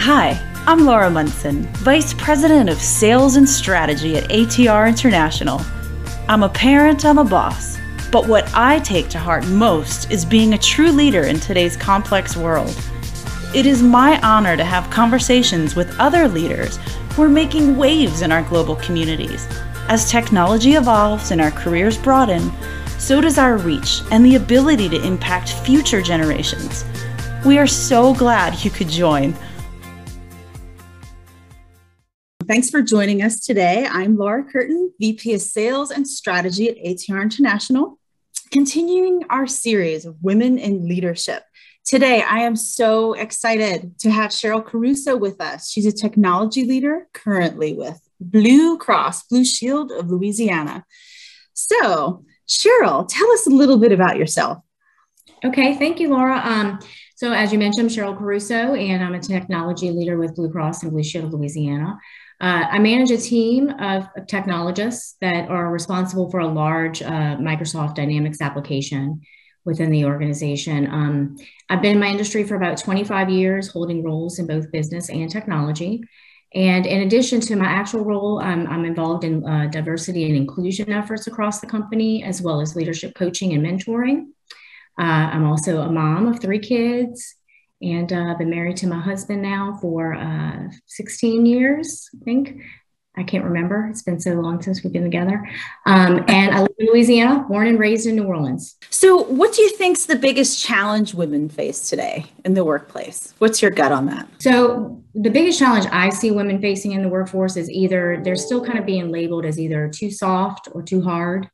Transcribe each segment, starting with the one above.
Hi, I'm Laura Munson, Vice President of Sales and Strategy at ATR International. I'm a parent, I'm a boss, but what I take to heart most is being a true leader in today's complex world. It is my honor to have conversations with other leaders who are making waves in our global communities. As technology evolves and our careers broaden, so does our reach and the ability to impact future generations. We are so glad you could join. Thanks for joining us today. I'm Laura Curtin, VP of Sales and Strategy at ATR International, continuing our series of Women in Leadership. Today, I am so excited to have Cheryl Caruso with us. She's a technology leader currently with Blue Cross Blue Shield of Louisiana. So, Cheryl, tell us a little bit about yourself. Okay, thank you, Laura. Um, so, as you mentioned, I'm Cheryl Caruso, and I'm a technology leader with Blue Cross and Blue Shield of Louisiana. Uh, I manage a team of, technologists that are responsible for a large uh, Microsoft Dynamics application within the organization. Um, I've been in my industry for about 25 years, holding roles in both business and technology. And in addition to my actual role, I'm, I'm involved in uh, diversity and inclusion efforts across the company, as well as leadership coaching and mentoring. Uh, I'm also a mom of three kids and uh, I've been married to my husband now for uh, 16 years, I think. I can't remember. It's been so long since we've been together. Um, and I live in Louisiana, born and raised in New Orleans. So, what do you think is the biggest challenge women face today in the workplace? What's your gut on that? So, the biggest challenge I see women facing in the workforce is either they're still kind of being labeled as either too soft or too hard.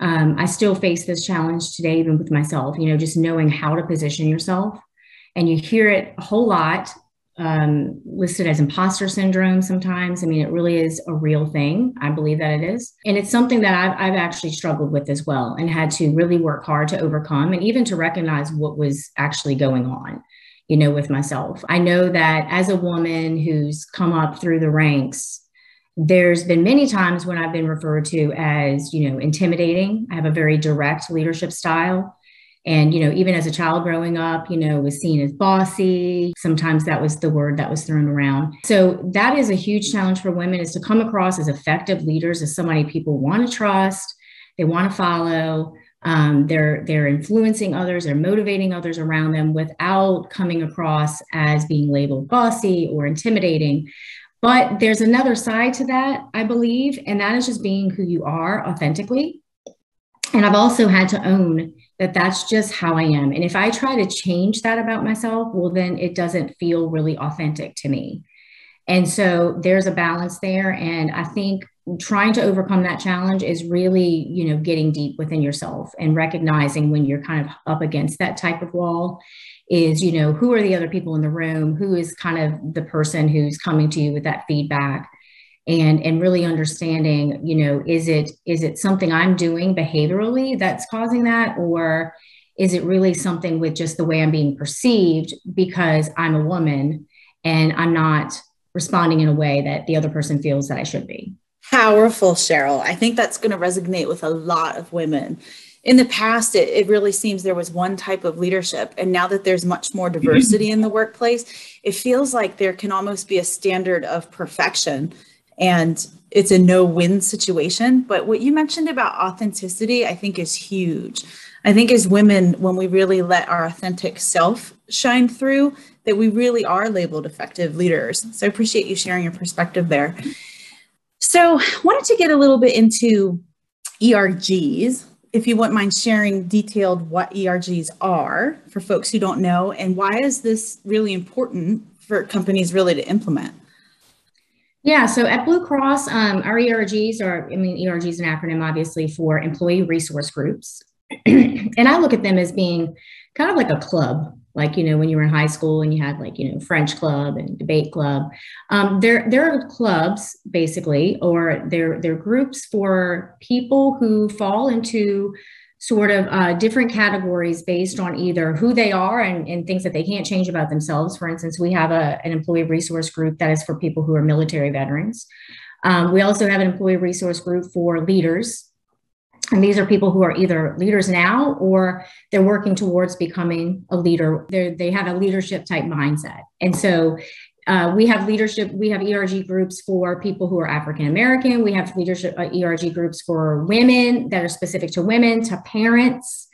Um, I still face this challenge today, even with myself, you know, just knowing how to position yourself and you hear it a whole lot um, listed as imposter syndrome sometimes. I mean, it really is a real thing. I believe that it is. And it's something that I've, I've actually struggled with as well and had to really work hard to overcome and even to recognize what was actually going on, you know, with myself. I know that as a woman who's come up through the ranks, there's been many times when I've been referred to as, you know, intimidating. I have a very direct leadership style and you know even as a child growing up you know was seen as bossy. Sometimes that was the word that was thrown around. So that is a huge challenge for women is to come across as effective leaders as somebody people want to trust they want to follow. Um, they're they're influencing others they're motivating others around them without coming across as being labeled bossy or intimidating. But there's another side to that i believe and that is just being who you are authentically. And i've also had to own that that's just how I am. And if I try to change that about myself, well, then it doesn't feel really authentic to me. And so there's a balance there. And I think trying to overcome that challenge is really, you know, getting deep within yourself and recognizing when you're kind of up against that type of wall is, you know, who are the other people in the room? Who is kind of the person who's coming to you with that feedback? And and really understanding you know is it is it something i'm doing behaviorally that's causing that? Or is it really something with just the way i'm being perceived because i'm a woman and i'm not responding in a way that the other person feels that i should be? Powerful cheryl. I think that's going to resonate with a lot of women. In the past it, it really seems there was one type of leadership and now that there's much more diversity in the workplace it feels like there can almost be a standard of perfection and it's a no win situation. But what you mentioned about authenticity, I think is huge. I think as women, when we really let our authentic self shine through, that we really are labeled effective leaders. So I appreciate you sharing your perspective there. So wanted to get a little bit into ERGs. If you wouldn't mind sharing detailed what ERGs are for folks who don't know, and why is this really important for companies really to implement? Yeah, so at Blue Cross, um, our ERGs are, I mean, ERG is an acronym obviously for employee resource groups. and I look at them as being kind of like a club, like, you know, when you were in high school and you had like, you know, French club and debate club. Um, they're, they're clubs basically, or they're, they're groups for people who fall into sort of uh, different categories based on either who they are and, and, things that they can't change about themselves. For instance, we have a, an employee resource group that is for people who are military veterans. Um, we also have an employee resource group for leaders. And these are people who are either leaders now or they're working towards becoming a leader. They're, they have a leadership type mindset. And so uh, we have leadership, we have ERG groups for people who are African American. We have leadership uh, ERG groups for women that are specific to women, to parents.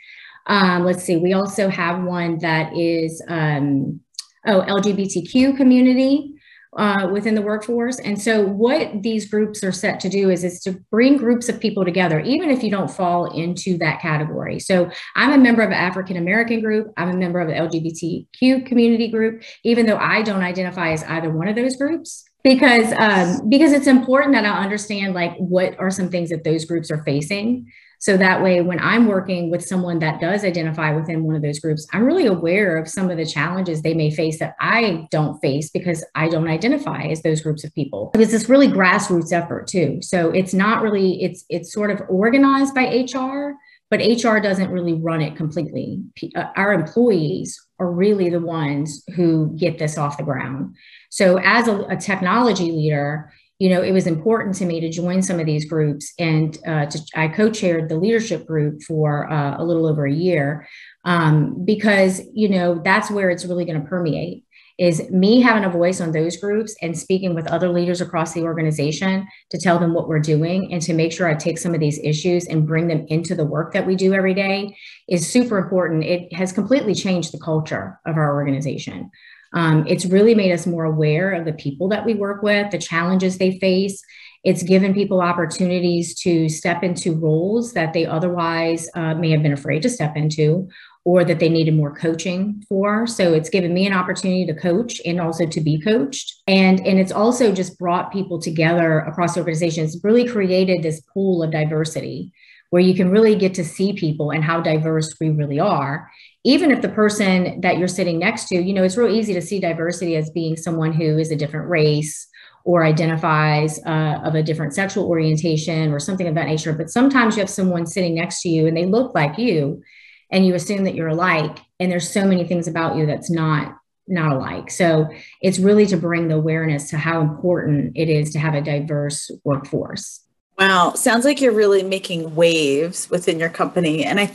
Um, let's see, we also have one that is, um, oh, LGBTQ community uh, within the workforce. And so what these groups are set to do is, is to bring groups of people together, even if you don't fall into that category. So I'm a member of an African American group. I'm a member of an LGBTQ community group, even though I don't identify as either one of those groups because um, because it's important that I understand like what are some things that those groups are facing so that way, when I'm working with someone that does identify within one of those groups, I'm really aware of some of the challenges they may face that I don't face because I don't identify as those groups of people. But It's this really grassroots effort too. So it's not really, it's it's sort of organized by HR, but HR doesn't really run it completely. Uh, our employees are really the ones who get this off the ground. So as a, a technology leader, you know, it was important to me to join some of these groups. And uh, to, I co chaired the leadership group for uh, a little over a year um, because, you know, that's where it's really going to permeate is me having a voice on those groups and speaking with other leaders across the organization to tell them what we're doing and to make sure I take some of these issues and bring them into the work that we do every day is super important. It has completely changed the culture of our organization. Um, it's really made us more aware of the people that we work with, the challenges they face. It's given people opportunities to step into roles that they otherwise uh, may have been afraid to step into or that they needed more coaching for. So it's given me an opportunity to coach and also to be coached. And, and it's also just brought people together across the organization. It's really created this pool of diversity where you can really get to see people and how diverse we really are even if the person that you're sitting next to, you know, it's real easy to see diversity as being someone who is a different race or identifies uh, of a different sexual orientation or something of that nature. But sometimes you have someone sitting next to you and they look like you and you assume that you're alike. And there's so many things about you that's not not alike. So it's really to bring the awareness to how important it is to have a diverse workforce. Wow, sounds like you're really making waves within your company, and I,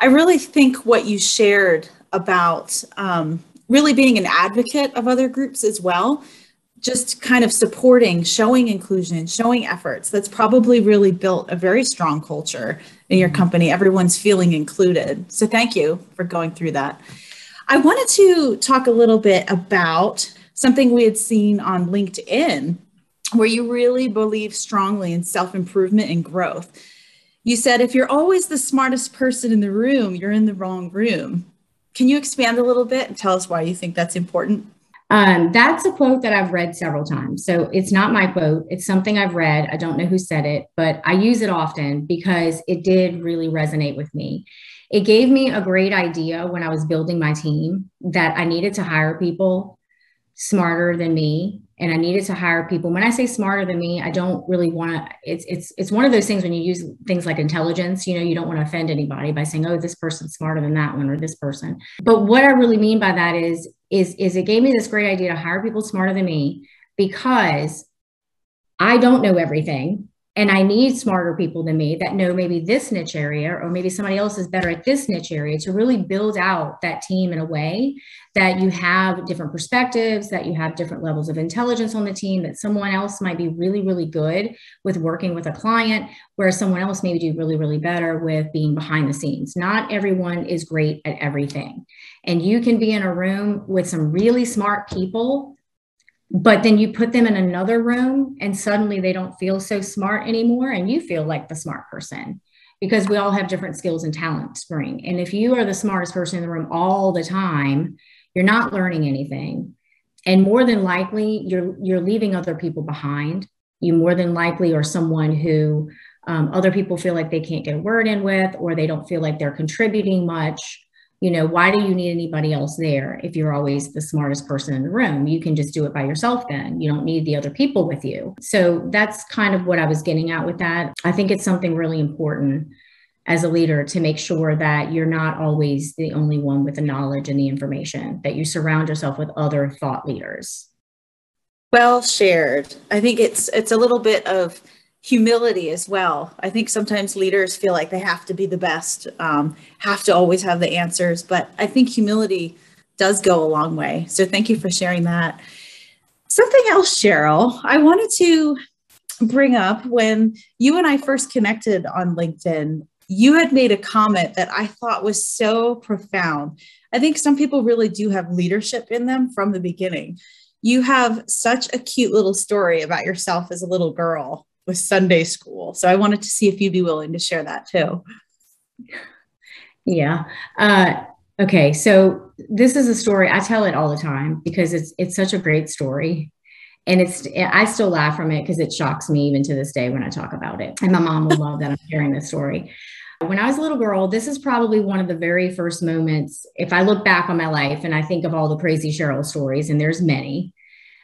I really think what you shared about um, really being an advocate of other groups as well, just kind of supporting, showing inclusion, showing efforts. That's probably really built a very strong culture in your company. Everyone's feeling included. So thank you for going through that. I wanted to talk a little bit about something we had seen on LinkedIn where you really believe strongly in self improvement and growth. You said, if you're always the smartest person in the room, you're in the wrong room. Can you expand a little bit and tell us why you think that's important? Um, that's a quote that I've read several times. So it's not my quote, it's something I've read. I don't know who said it, but I use it often because it did really resonate with me. It gave me a great idea when I was building my team that I needed to hire people smarter than me and I needed to hire people. When I say smarter than me, I don't really want to. It's it's it's one of those things when you use things like intelligence. You know, you don't want to offend anybody by saying, "Oh, this person's smarter than that one or this person." But what I really mean by that is is is it gave me this great idea to hire people smarter than me because I don't know everything and I need smarter people than me that know maybe this niche area, or maybe somebody else is better at this niche area to really build out that team in a way that you have different perspectives, that you have different levels of intelligence on the team, that someone else might be really, really good with working with a client, whereas someone else maybe do really, really better with being behind the scenes. Not everyone is great at everything. And you can be in a room with some really smart people but then you put them in another room and suddenly they don't feel so smart anymore and you feel like the smart person because we all have different skills and talents bring and if you are the smartest person in the room all the time you're not learning anything. And more than likely you're you're leaving other people behind. You more than likely are someone who um, other people feel like they can't get a word in with or they don't feel like they're contributing much you know why do you need anybody else there if you're always the smartest person in the room? You can just do it by yourself then. You don't need the other people with you. So that's kind of what i was getting at with that. I think it's something really important as a leader to make sure that you're not always the only one with the knowledge and the information that you surround yourself with other thought leaders. Well shared. I think it's it's a little bit of humility as well. I think sometimes leaders feel like they have to be the best, um, have to always have the answers, but I think humility does go a long way. So thank you for sharing that. Something else, Cheryl, I wanted to bring up when you and I first connected on LinkedIn, you had made a comment that I thought was so profound. I think some people really do have leadership in them from the beginning. You have such a cute little story about yourself as a little girl with Sunday school. So I wanted to see if you'd be willing to share that too. Yeah. Uh, okay. So this is a story I tell it all the time because it's it's such a great story, and it's I still laugh from it because it shocks me even to this day when I talk about it. And my mom will love that I'm sharing this story. When I was a little girl, this is probably one of the very first moments. If I look back on my life and I think of all the crazy Cheryl stories, and there's many,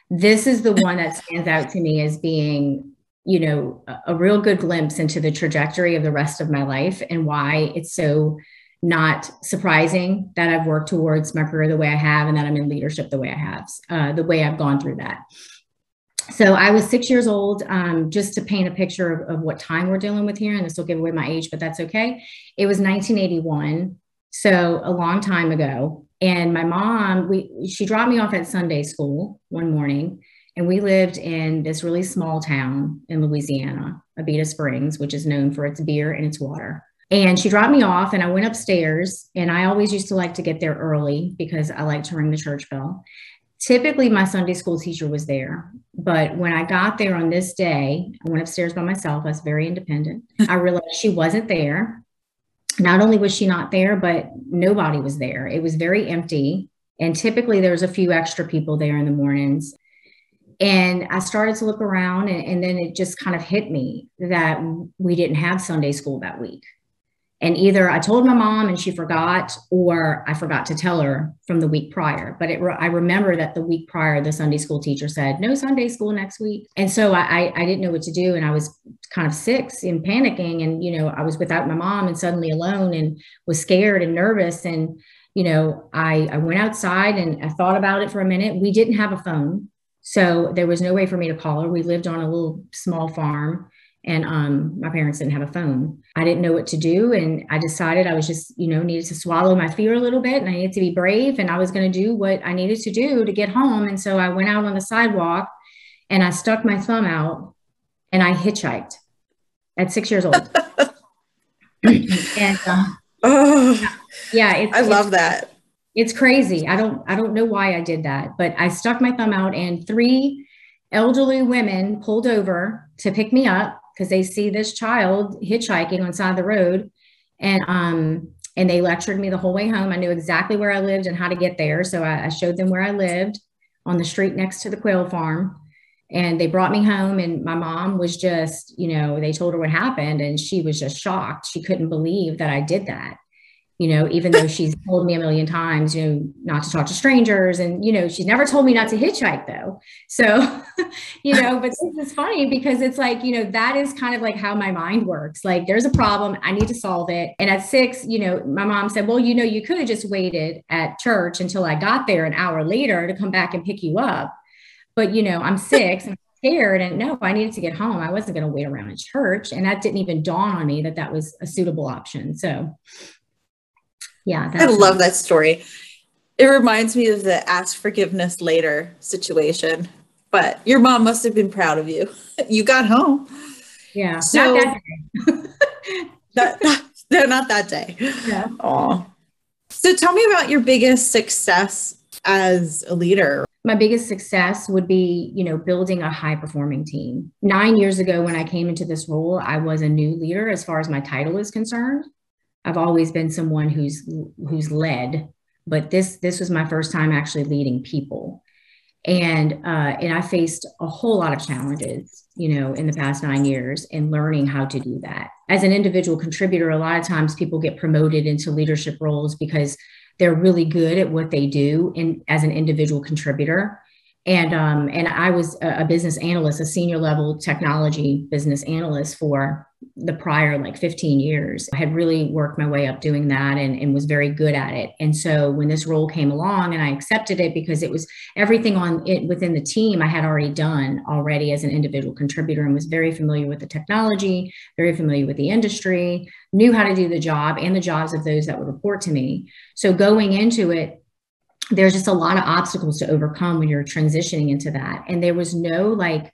this is the one that stands out to me as being you know a, real good glimpse into the trajectory of the rest of my life and why it's so not surprising that I've worked towards my career the way I have and that I'm in leadership the way I have, uh, the way I've gone through that. So I was six years old, um, just to paint a picture of, of, what time we're dealing with here, and this will give away my age, but that's okay. It was 1981, so a long time ago. And my mom, we she dropped me off at Sunday school one morning, and we lived in this really small town in Louisiana, Abita Springs, which is known for its beer and its water. And she dropped me off, and I went upstairs. And I always used to like to get there early because I like to ring the church bell. Typically, my Sunday school teacher was there. But when I got there on this day, I went upstairs by myself. I was very independent. I realized she wasn't there. Not only was she not there, but nobody was there. It was very empty. And typically, there was a few extra people there in the mornings. And I started to look around, and, and then it just kind of hit me that we didn't have Sunday school that week. And either I told my mom and she forgot, or I forgot to tell her from the week prior. But it, I remember that the week prior, the Sunday school teacher said, no Sunday school next week. And so I, I didn't know what to do. And I was kind of six and panicking. And, you know, I was without my mom and suddenly alone and was scared and nervous. And, you know, I, I went outside and I thought about it for a minute. We didn't have a phone. So there was no way for me to call her. We lived on a little small farm and um, my parents didn't have a phone. I didn't know what to do, and I decided I was just, you know, needed to swallow my fear a little bit, and I needed to be brave, and I was going to do what I needed to do to get home. And so I went out on the sidewalk, and I stuck my thumb out, and I hitchhiked at six years old. and uh, oh, yeah, it's, I love that. It's crazy. I don't, I don't know why I did that, but I stuck my thumb out, and three elderly women pulled over to pick me up because they see this child hitchhiking on side of the road and um and they lectured me the whole way home. I knew exactly where i lived and how to get there. So I, I showed them where i lived on the street next to the quail farm and they brought me home and my mom was just you know they told her what happened and she was just shocked. She couldn't believe that i did that you know, even though she's told me a million times, you know, not to talk to strangers. And, you know, she's never told me not to hitchhike though. So, you know, but this is funny because it's like, you know, that is kind of like how my mind works. Like there's a problem, I need to solve it. And at six, you know, my mom said, well, you know, you could have just waited at church until I got there an hour later to come back and pick you up. But, you know, I'm six and scared and no, I needed to get home. I wasn't going to wait around in church. And that didn't even dawn on me that that was a suitable option. So, yeah. I love that story. It reminds me of the ask forgiveness later situation, but your mom must have been proud of you. You got home. Yeah. So, not that day. that, no, not that day. Yeah. Aw. So tell me about your biggest success as a leader. My biggest success would be, you know, building a high performing team. Nine years ago, when I came into this role, I was a new leader as far as my title is concerned. I've always been someone who's who's led, but this this was my first time actually leading people, and uh, and I faced a whole lot of challenges, you know, in the past nine years in learning how to do that. As an individual contributor, a lot of times people get promoted into leadership roles because they're really good at what they do, and as an individual contributor and um, and I was a business analyst, a senior level technology business analyst for the prior like 15 years. I had really worked my way up doing that and, and was very good at it. And so when this role came along and I accepted it because it was everything on it within the team I had already done already as an individual contributor and was very familiar with the technology, very familiar with the industry, knew how to do the job and the jobs of those that would report to me. So going into it, there's just a lot of obstacles to overcome when you're transitioning into that. And there was no like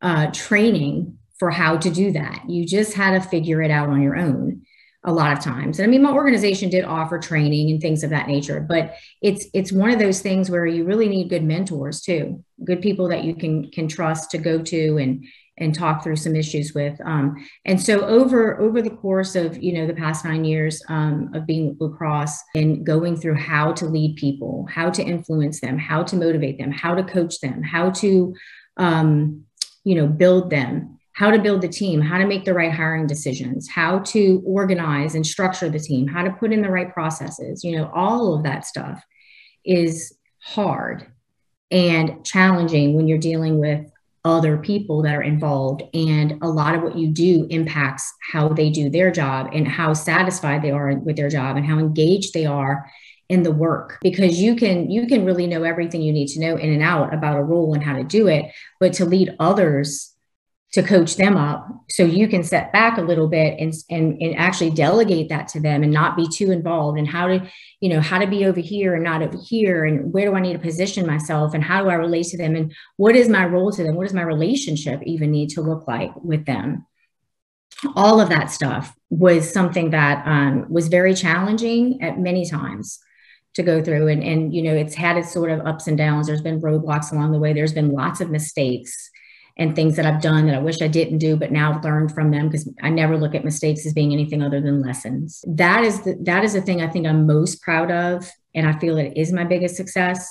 uh, training for how to do that. You just had to figure it out on your own a lot of times. And I mean, my organization did offer training and things of that nature, but it's it's one of those things where you really need good mentors too, good people that you can can trust to go to and and talk through some issues with. Um, and so over over the course of you know the past nine years um, of being with Blue Cross and going through how to lead people, how to influence them, how to motivate them, how to coach them, how to um, you know build them how to build the team, how to make the right hiring decisions, how to organize and structure the team, how to put in the right processes, you know, all of that stuff is hard and challenging when you're dealing with other people that are involved. And a lot of what you do impacts how they do their job and how satisfied they are with their job and how engaged they are in the work. Because you can you can really know everything you need to know in and out about a role and how to do it. But to lead others to coach them up. So you can set back a little bit and, and and actually delegate that to them and not be too involved and how to you know how to be over here and not over here and where do i need to position myself and how do i relate to them and what is my role to them? What does my relationship even need to look like with them? All of that stuff was something that um, was very challenging at many times to go through. And, and you know it's had its sort of ups and downs. There's been roadblocks along the way. There's been lots of mistakes and things that I've done that I wish I didn't do, but now I've learned from them because I never look at mistakes as being anything other than lessons. That is the, that is the thing I think I'm most proud of, and I feel it is my biggest success.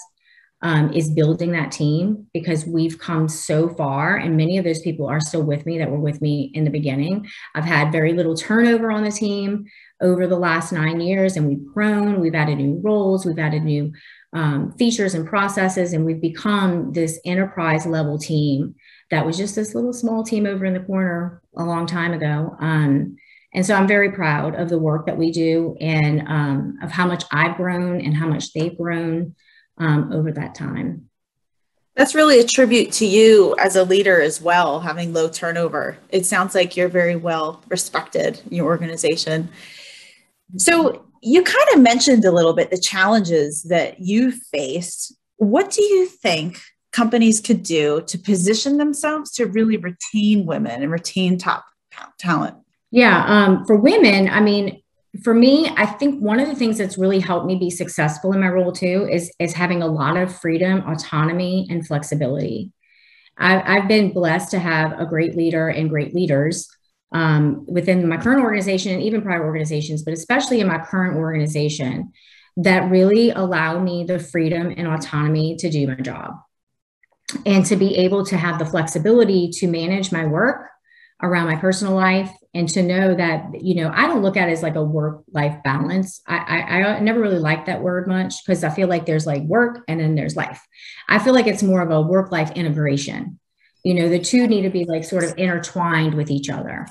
Um, is building that team because we've come so far, and many of those people are still with me that were with me in the beginning. I've had very little turnover on the team over the last nine years, and we've grown. We've added new roles, we've added new um, features and processes, and we've become this enterprise level team that was just this little small team over in the corner a long time ago. Um, and so I'm very proud of the work that we do and um, of how much I've grown and how much they've grown um, over that time. That's really a tribute to you as a leader as well, having low turnover. It sounds like you're very well respected in your organization. So, you kind of mentioned a little bit the challenges that you faced. What do you think companies could do to position themselves to really retain women and retain top talent? Yeah, um, for women, I mean, for me, I think one of the things that's really helped me be successful in my role too is is having a lot of freedom, autonomy, and flexibility. I've, I've been blessed to have a great leader and great leaders um, within my current organization and even prior organizations, but especially in my current organization that really allow me the freedom and autonomy to do my job and to be able to have the flexibility to manage my work around my personal life and to know that you know i don't look at it as like a work life balance. I i, I never really like that word much because i feel like there's like work and then there's life. I feel like it's more of a work life integration. You know the two need to be like sort of intertwined with each other.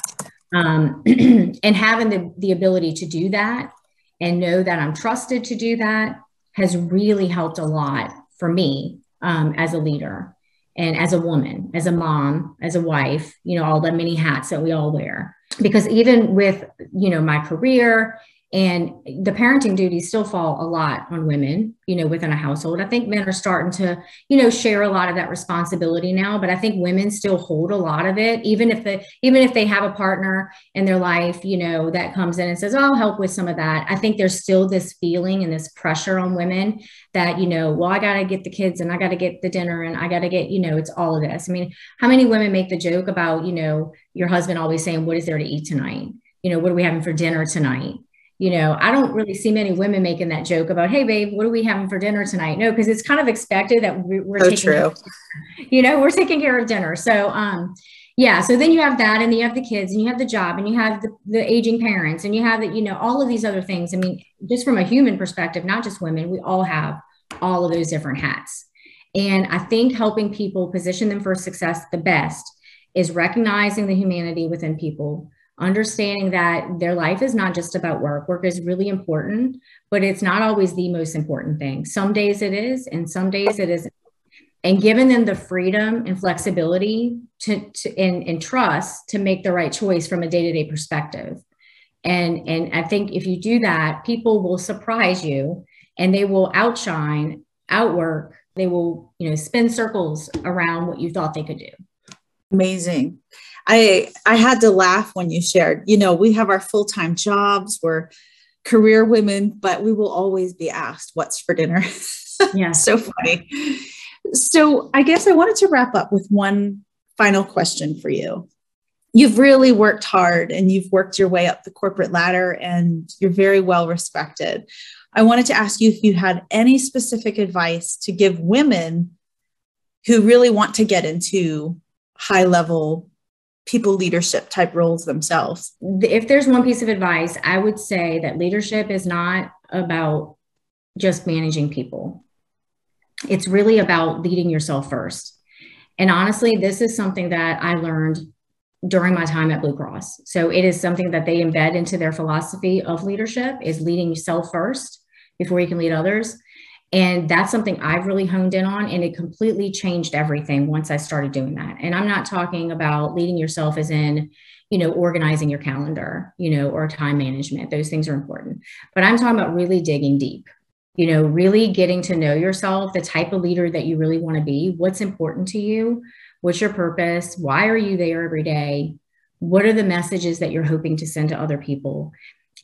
Um, and having the, the ability to do that and know that i'm trusted to do that has really helped a lot for me um, as a leader and as a woman, as a mom, as a wife, you know, all the many hats that we all wear. Because even with, you know, my career and the parenting duties still fall a lot on women you know within a household. I think men are starting to you know share a lot of that responsibility now but i think women still hold a lot of it. Even if the even if they have a partner in their life you know that comes in and says oh, i'll help with some of that. I think there's still this feeling and this pressure on women that you know well i got to get the kids and i got to get the dinner and i got to get you know it's all of this. I mean how many women make the joke about you know your husband always saying what is there to eat tonight? You know what are we having for dinner tonight you know, I don't really see many women making that joke about, "Hey, babe, what are we having for dinner tonight?" No, because it's kind of expected that we're, so taking, true. you know, we're taking care of dinner. So, um, yeah. So then you have that, and you have the kids, and you have the job, and you have the, the aging parents, and you have the, you know, all of these other things. I mean, just from a human perspective, not just women, we all have all of those different hats. And I think helping people position them for success the best is recognizing the humanity within people understanding that their life is not just about work. Work is really important, but it's not always the most important thing. Some days it is, and some days it isn't. And giving them the freedom and flexibility to, to and, and trust to make the right choice from a day-to-day perspective. And, and I think if you do that, people will surprise you and they will outshine outwork, they will, you know, spin circles around what you thought they could do. Amazing. I I had to laugh when you shared, you know, we have our full-time jobs, we're career women, but we will always be asked what's for dinner. Yeah. so funny. So I guess I wanted to wrap up with one final question for you. You've really worked hard and you've worked your way up the corporate ladder and you're very well respected. I wanted to ask you if you had any specific advice to give women who really want to get into high level people leadership type roles themselves? If there's one piece of advice, I would say that leadership is not about just managing people, it's really about leading yourself first. And honestly, this is something that I learned during my time at Blue Cross. So it is something that they embed into their philosophy of leadership is leading yourself first before you can lead others. And that's something I've really honed in on, and it completely changed everything once I started doing that. And I'm not talking about leading yourself as in, you know, organizing your calendar, you know, or time management. Those things are important. But I'm talking about really digging deep, you know, really getting to know yourself, the type of leader that you really want to be, what's important to you, what's your purpose, why are you there every day, what are the messages that you're hoping to send to other people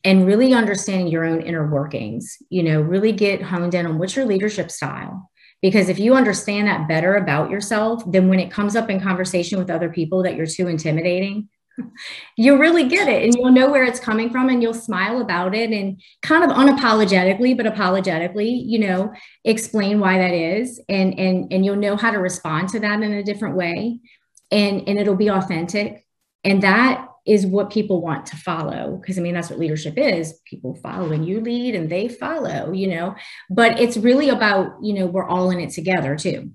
and really understanding your own inner workings you know really get honed in on what's your leadership style. Because if you understand that better about yourself then when it comes up in conversation with other people that you're too intimidating you'll really get it and you'll know where it's coming from and you'll smile about it and kind of unapologetically but apologetically you know explain why that is and and and you'll know how to respond to that in a different way. And and it'll be authentic. And that is what people want to follow. Because i mean that's what leadership is. People follow and you lead and they follow you know? But it's really about you know we're all in it together too.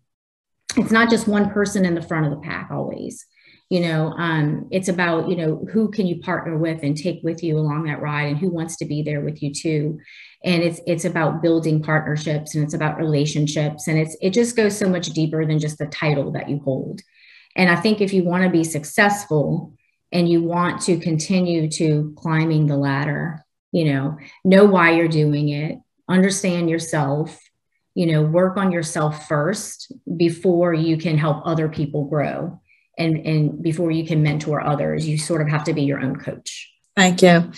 It's not just one person in the front of the pack always you know? Um, it's about you know who can you partner with and take with you along that ride and who wants to be there with you too? And it's it's about building partnerships and it's about relationships and it's it just goes so much deeper than just the title that you hold. And i think if you want to be successful and you want to continue to climbing the ladder, you know, know why you're doing it, understand yourself, you know, work on yourself first before you can help other people grow. And, and before you can mentor others, you sort of have to be your own coach. Thank you.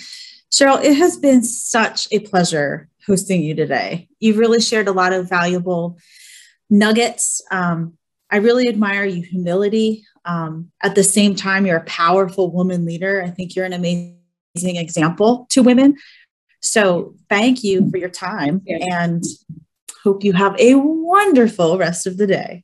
Cheryl, it has been such a pleasure hosting you today. You've really shared a lot of valuable nuggets. Um, I really admire your humility. Um, at the same time, you're a powerful woman leader. I think you're an amazing example to women. So thank you for your time and hope you have a wonderful rest of the day.